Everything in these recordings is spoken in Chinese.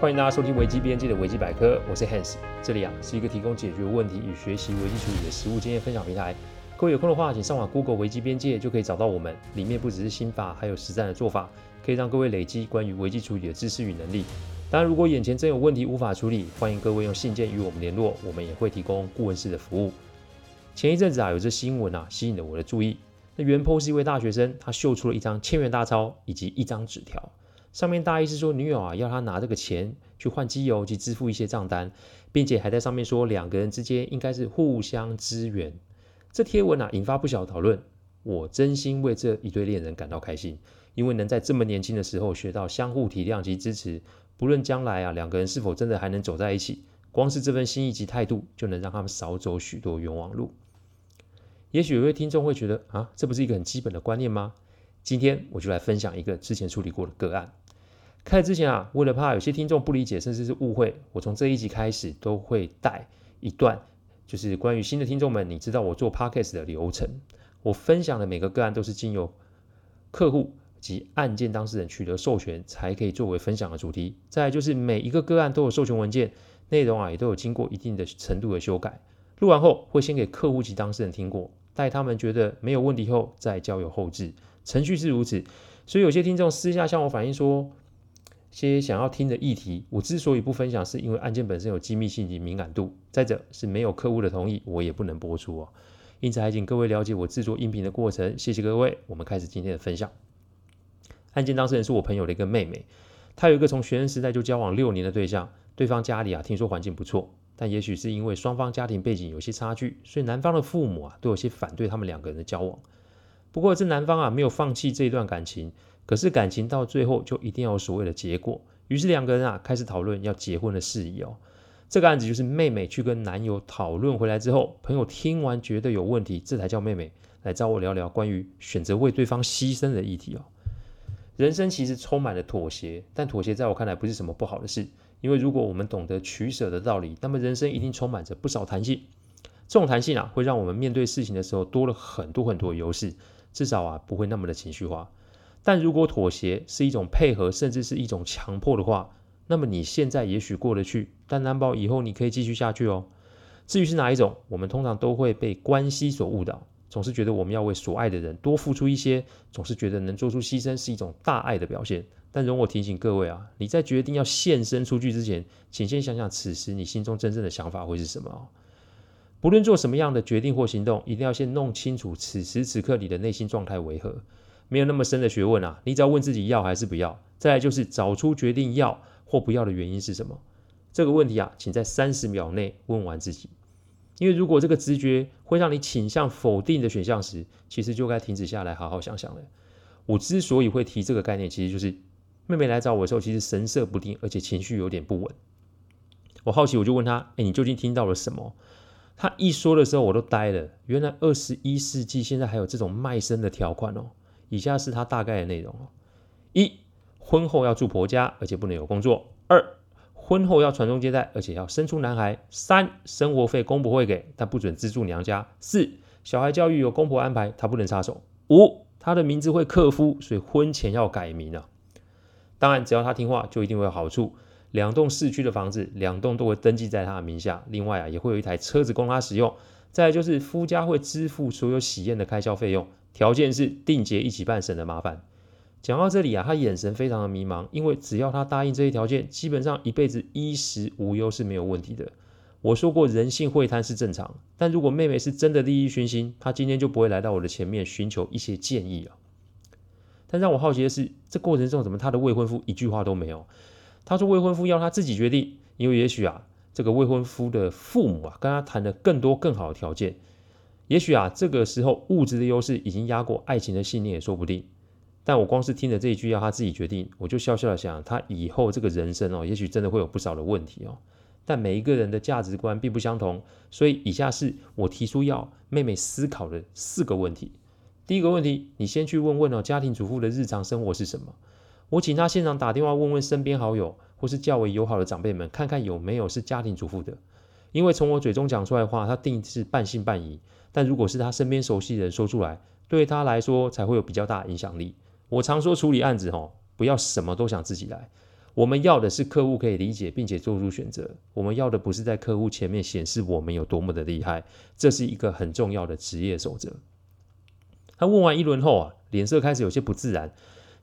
欢迎大家收听危机边界的危机百科，我是 Hans，这里啊是一个提供解决问题与学习危机处理的实务经验分享平台。各位有空的话，请上网 Google 危机边界就可以找到我们，里面不只是心法，还有实战的做法，可以让各位累积关于危机处理的知识与能力。当然，如果眼前真有问题无法处理，欢迎各位用信件与我们联络，我们也会提供顾问式的服务。前一阵子啊，有这新闻啊吸引了我的注意。那原 PO 是一位大学生，他秀出了一张千元大钞以及一张纸条。上面大意是说，女友啊要他拿这个钱去换机油及支付一些账单，并且还在上面说两个人之间应该是互相支援。这贴文啊引发不小的讨论。我真心为这一对恋人感到开心，因为能在这么年轻的时候学到相互体谅及支持，不论将来啊两个人是否真的还能走在一起，光是这份心意及态度就能让他们少走许多冤枉路。也许有位听众会觉得啊，这不是一个很基本的观念吗？今天我就来分享一个之前处理过的个案。开始之前啊，为了怕有些听众不理解甚至是误会，我从这一集开始都会带一段，就是关于新的听众们，你知道我做 Podcast 的流程。我分享的每个个案都是经由客户及案件当事人取得授权，才可以作为分享的主题。再来就是每一个个案都有授权文件，内容啊也都有经过一定的程度的修改。录完后会先给客户及当事人听过，待他们觉得没有问题后再交由后置。程序是如此，所以有些听众私下向我反映说，些想要听的议题，我之所以不分享，是因为案件本身有机密性及敏感度。再者是没有客户的同意，我也不能播出哦。因此还请各位了解我制作音频的过程。谢谢各位，我们开始今天的分享。案件当事人是我朋友的一个妹妹，她有一个从学生时代就交往六年的对象，对方家里啊听说环境不错，但也许是因为双方家庭背景有些差距，所以男方的父母啊都有些反对他们两个人的交往。不过这男方啊没有放弃这一段感情。可是感情到最后就一定要有所谓的结果，于是两个人啊开始讨论要结婚的事宜哦。这个案子就是妹妹去跟男友讨论回来之后，朋友听完觉得有问题，这才叫妹妹来找我聊聊关于选择为对方牺牲的议题哦。人生其实充满了妥协，但妥协在我看来不是什么不好的事，因为如果我们懂得取舍的道理，那么人生一定充满着不少弹性。这种弹性啊，会让我们面对事情的时候多了很多很多的优势，至少啊不会那么的情绪化。但如果妥协是一种配合，甚至是一种强迫的话，那么你现在也许过得去，但难保以后你可以继续下去哦。至于是哪一种，我们通常都会被关系所误导，总是觉得我们要为所爱的人多付出一些，总是觉得能做出牺牲是一种大爱的表现。但容我提醒各位啊，你在决定要献身出去之前，请先想想此时你心中真正的想法会是什么哦。不论做什么样的决定或行动，一定要先弄清楚此时此刻你的内心状态为何。没有那么深的学问啊，你只要问自己要还是不要，再来就是找出决定要或不要的原因是什么。这个问题啊，请在三十秒内问完自己。因为如果这个直觉会让你倾向否定的选项时，其实就该停止下来，好好想想了。我之所以会提这个概念，其实就是妹妹来找我的时候，其实神色不定，而且情绪有点不稳。我好奇，我就问她：“哎，你究竟听到了什么？”他一说的时候，我都呆了。原来二十一世纪现在还有这种卖身的条款哦。以下是他大概的内容：一、婚后要住婆家，而且不能有工作；二、婚后要传宗接代，而且要生出男孩；三、生活费公婆会给，但不准资助娘家；四、小孩教育由公婆安排，他不能插手；五、他的名字会克夫，所以婚前要改名啊。当然，只要他听话，就一定会有好处。两栋市区的房子，两栋都会登记在他的名下。另外啊，也会有一台车子供他使用。再就是夫家会支付所有喜宴的开销费用。条件是定结一起办，省得麻烦。讲到这里啊，他眼神非常的迷茫，因为只要他答应这些条件，基本上一辈子衣食无忧是没有问题的。我说过，人性会贪是正常，但如果妹妹是真的利益熏心，她今天就不会来到我的前面寻求一些建议啊。但让我好奇的是，这过程中怎么他的未婚夫一句话都没有？他说未婚夫要他自己决定，因为也许啊，这个未婚夫的父母啊，跟他谈了更多更好的条件。也许啊，这个时候物质的优势已经压过爱情的信念也说不定。但我光是听着这一句要他自己决定，我就笑笑的想，他以后这个人生哦，也许真的会有不少的问题哦。但每一个人的价值观并不相同，所以以下是我提出要妹妹思考的四个问题。第一个问题，你先去问问哦，家庭主妇的日常生活是什么？我请他现场打电话问问身边好友或是较为友好的长辈们，看看有没有是家庭主妇的。因为从我嘴中讲出来的话，他定是半信半疑。但如果是他身边熟悉的人说出来，对他来说才会有比较大影响力。我常说处理案子吼，不要什么都想自己来。我们要的是客户可以理解并且做出选择，我们要的不是在客户前面显示我们有多么的厉害，这是一个很重要的职业守则。他问完一轮后啊，脸色开始有些不自然。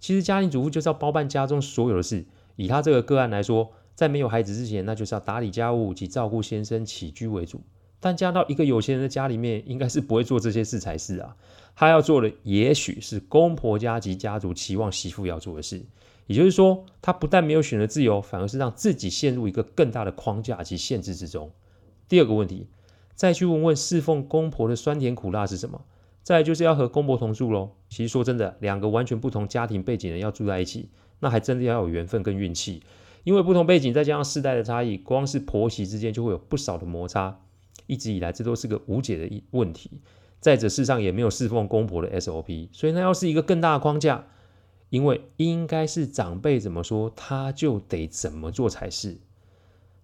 其实家庭主妇就是要包办家中所有的事。以他这个个案来说，在没有孩子之前，那就是要打理家务及照顾先生起居为主。但嫁到一个有钱人的家里面，应该是不会做这些事才是啊。他要做的，也许是公婆家及家族期望媳妇要做的事。也就是说，他不但没有选择自由，反而是让自己陷入一个更大的框架及限制之中。第二个问题，再去问问侍奉公婆的酸甜苦辣是什么？再就是要和公婆同住喽。其实说真的，两个完全不同家庭背景的人要住在一起，那还真的要有缘分跟运气。因为不同背景，再加上世代的差异，光是婆媳之间就会有不少的摩擦。一直以来，这都是个无解的一问题。再者，世上也没有侍奉公婆的 SOP，所以那要是一个更大的框架。因为应该是长辈怎么说，他就得怎么做才是。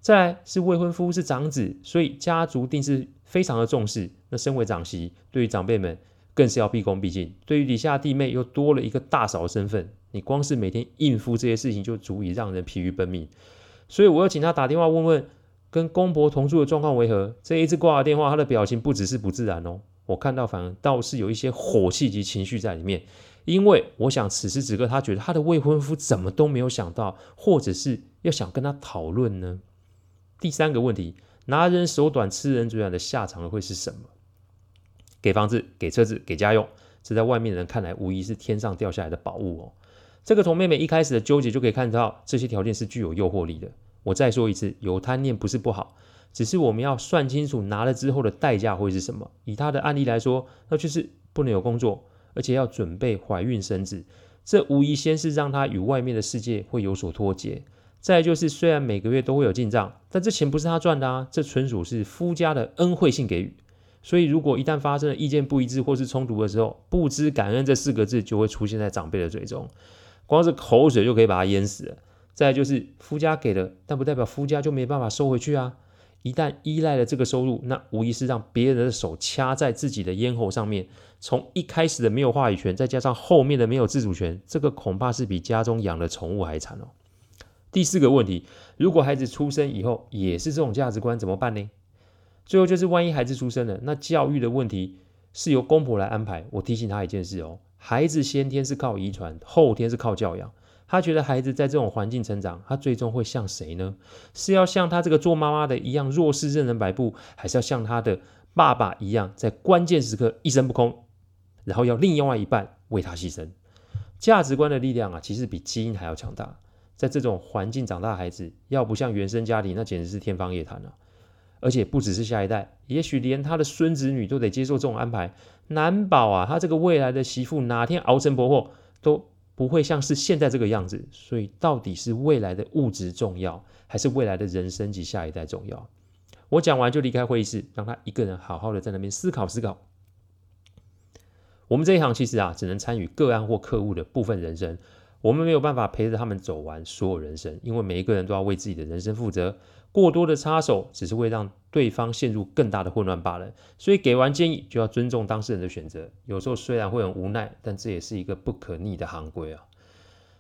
再来是未婚夫是长子，所以家族定是非常的重视。那身为长媳，对于长辈们更是要毕恭毕敬。对于底下弟妹又多了一个大嫂的身份，你光是每天应付这些事情就足以让人疲于奔命。所以我要请他打电话问问，跟公婆同住的状况为何。这一次挂了电话，他的表情不只是不自然哦，我看到反而倒是有一些火气及情绪在里面。因为我想，此时此刻，他觉得他的未婚夫怎么都没有想到，或者是要想跟他讨论呢？第三个问题，拿人手短、吃人嘴软的下场会是什么？给房子、给车子、给家用，这在外面人看来无疑是天上掉下来的宝物哦。这个从妹妹一开始的纠结就可以看到，这些条件是具有诱惑力的。我再说一次，有贪念不是不好，只是我们要算清楚拿了之后的代价会是什么。以她的案例来说，那就是不能有工作。而且要准备怀孕生子，这无疑先是让她与外面的世界会有所脱节。再就是，虽然每个月都会有进账，但这钱不是他赚的啊，这纯属是夫家的恩惠性给予。所以，如果一旦发生了意见不一致或是冲突的时候，不知感恩这四个字就会出现在长辈的嘴中，光是口水就可以把他淹死了。再就是，夫家给的，但不代表夫家就没办法收回去啊。一旦依赖了这个收入，那无疑是让别人的手掐在自己的咽喉上面。从一开始的没有话语权，再加上后面的没有自主权，这个恐怕是比家中养的宠物还惨哦。第四个问题，如果孩子出生以后也是这种价值观，怎么办呢？最后就是，万一孩子出生了，那教育的问题是由公婆来安排。我提醒他一件事哦，孩子先天是靠遗传，后天是靠教养。他觉得孩子在这种环境成长，他最终会像谁呢？是要像他这个做妈妈的一样弱势任人摆布，还是要像他的爸爸一样在关键时刻一声不吭，然后要另外一半为他牺牲？价值观的力量啊，其实比基因还要强大。在这种环境长大的孩子，要不像原生家庭，那简直是天方夜谭了。而且不只是下一代，也许连他的孙子女都得接受这种安排，难保啊，他这个未来的媳妇哪天熬成婆婆都。不会像是现在这个样子，所以到底是未来的物质重要，还是未来的人生及下一代重要？我讲完就离开会议室，让他一个人好好的在那边思考思考。我们这一行其实啊，只能参与个案或客户的部分人生，我们没有办法陪着他们走完所有人生，因为每一个人都要为自己的人生负责。过多的插手只是会让对方陷入更大的混乱罢了。所以给完建议就要尊重当事人的选择。有时候虽然会很无奈，但这也是一个不可逆的行规啊。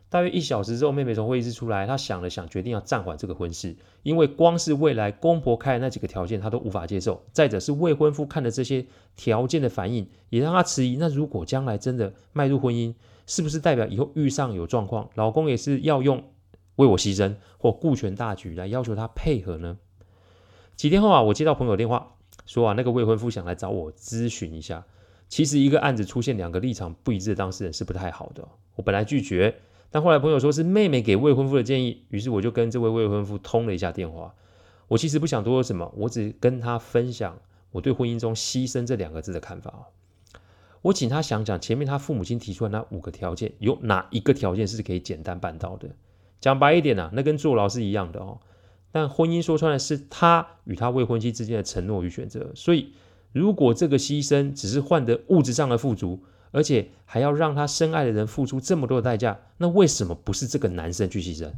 大约一小时之后，妹妹从会议室出来，她想了想，决定要暂缓这个婚事，因为光是未来公婆开的那几个条件，她都无法接受。再者是未婚夫看的这些条件的反应，也让她迟疑。那如果将来真的迈入婚姻，是不是代表以后遇上有状况，老公也是要用？为我牺牲或顾全大局来要求他配合呢？几天后啊，我接到朋友电话，说啊，那个未婚夫想来找我咨询一下。其实一个案子出现两个立场不一致的当事人是不太好的。我本来拒绝，但后来朋友说是妹妹给未婚夫的建议，于是我就跟这位未婚夫通了一下电话。我其实不想多说什么，我只跟他分享我对婚姻中牺牲这两个字的看法。我请他想想前面他父母亲提出的那五个条件，有哪一个条件是可以简单办到的？讲白一点呐、啊，那跟坐牢是一样的哦。但婚姻说穿了是他与他未婚妻之间的承诺与选择。所以，如果这个牺牲只是换得物质上的富足，而且还要让他深爱的人付出这么多的代价，那为什么不是这个男生去牺牲？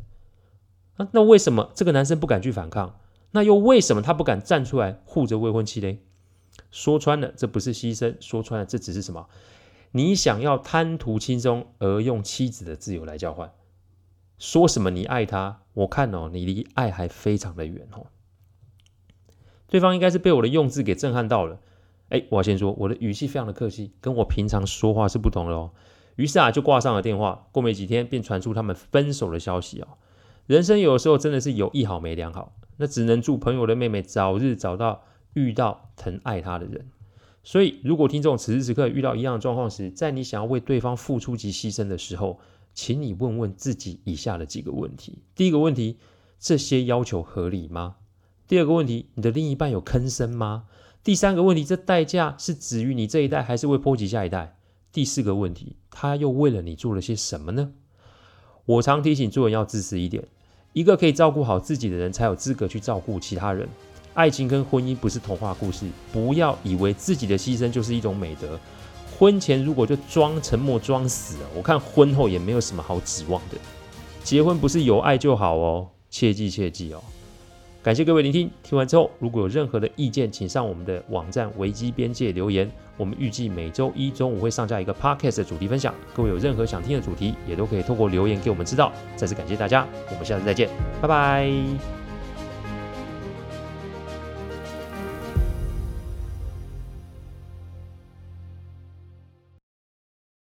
啊，那为什么这个男生不敢去反抗？那又为什么他不敢站出来护着未婚妻嘞？说穿了，这不是牺牲；说穿了，这只是什么？你想要贪图轻松而用妻子的自由来交换。说什么你爱他，我看哦，你离爱还非常的远哦。对方应该是被我的用字给震撼到了。哎，我先说，我的语气非常的客气，跟我平常说话是不同的哦。于是啊，就挂上了电话。过没几天，便传出他们分手的消息哦。人生有的时候真的是有一好没两好，那只能祝朋友的妹妹早日找到遇到疼爱她的人。所以，如果听众此时此刻遇到一样的状况时，在你想要为对方付出及牺牲的时候，请你问问自己以下的几个问题：第一个问题，这些要求合理吗？第二个问题，你的另一半有吭声吗？第三个问题，这代价是止于你这一代，还是会波及下一代？第四个问题，他又为了你做了些什么呢？我常提醒做人要自私一点，一个可以照顾好自己的人，才有资格去照顾其他人。爱情跟婚姻不是童话故事，不要以为自己的牺牲就是一种美德。婚前如果就装沉默装死，我看婚后也没有什么好指望的。结婚不是有爱就好哦，切记切记哦。感谢各位聆听，听完之后如果有任何的意见，请上我们的网站危机边界留言。我们预计每周一中午会上架一个 podcast 的主题分享，各位有任何想听的主题，也都可以透过留言给我们知道。再次感谢大家，我们下次再见，拜拜。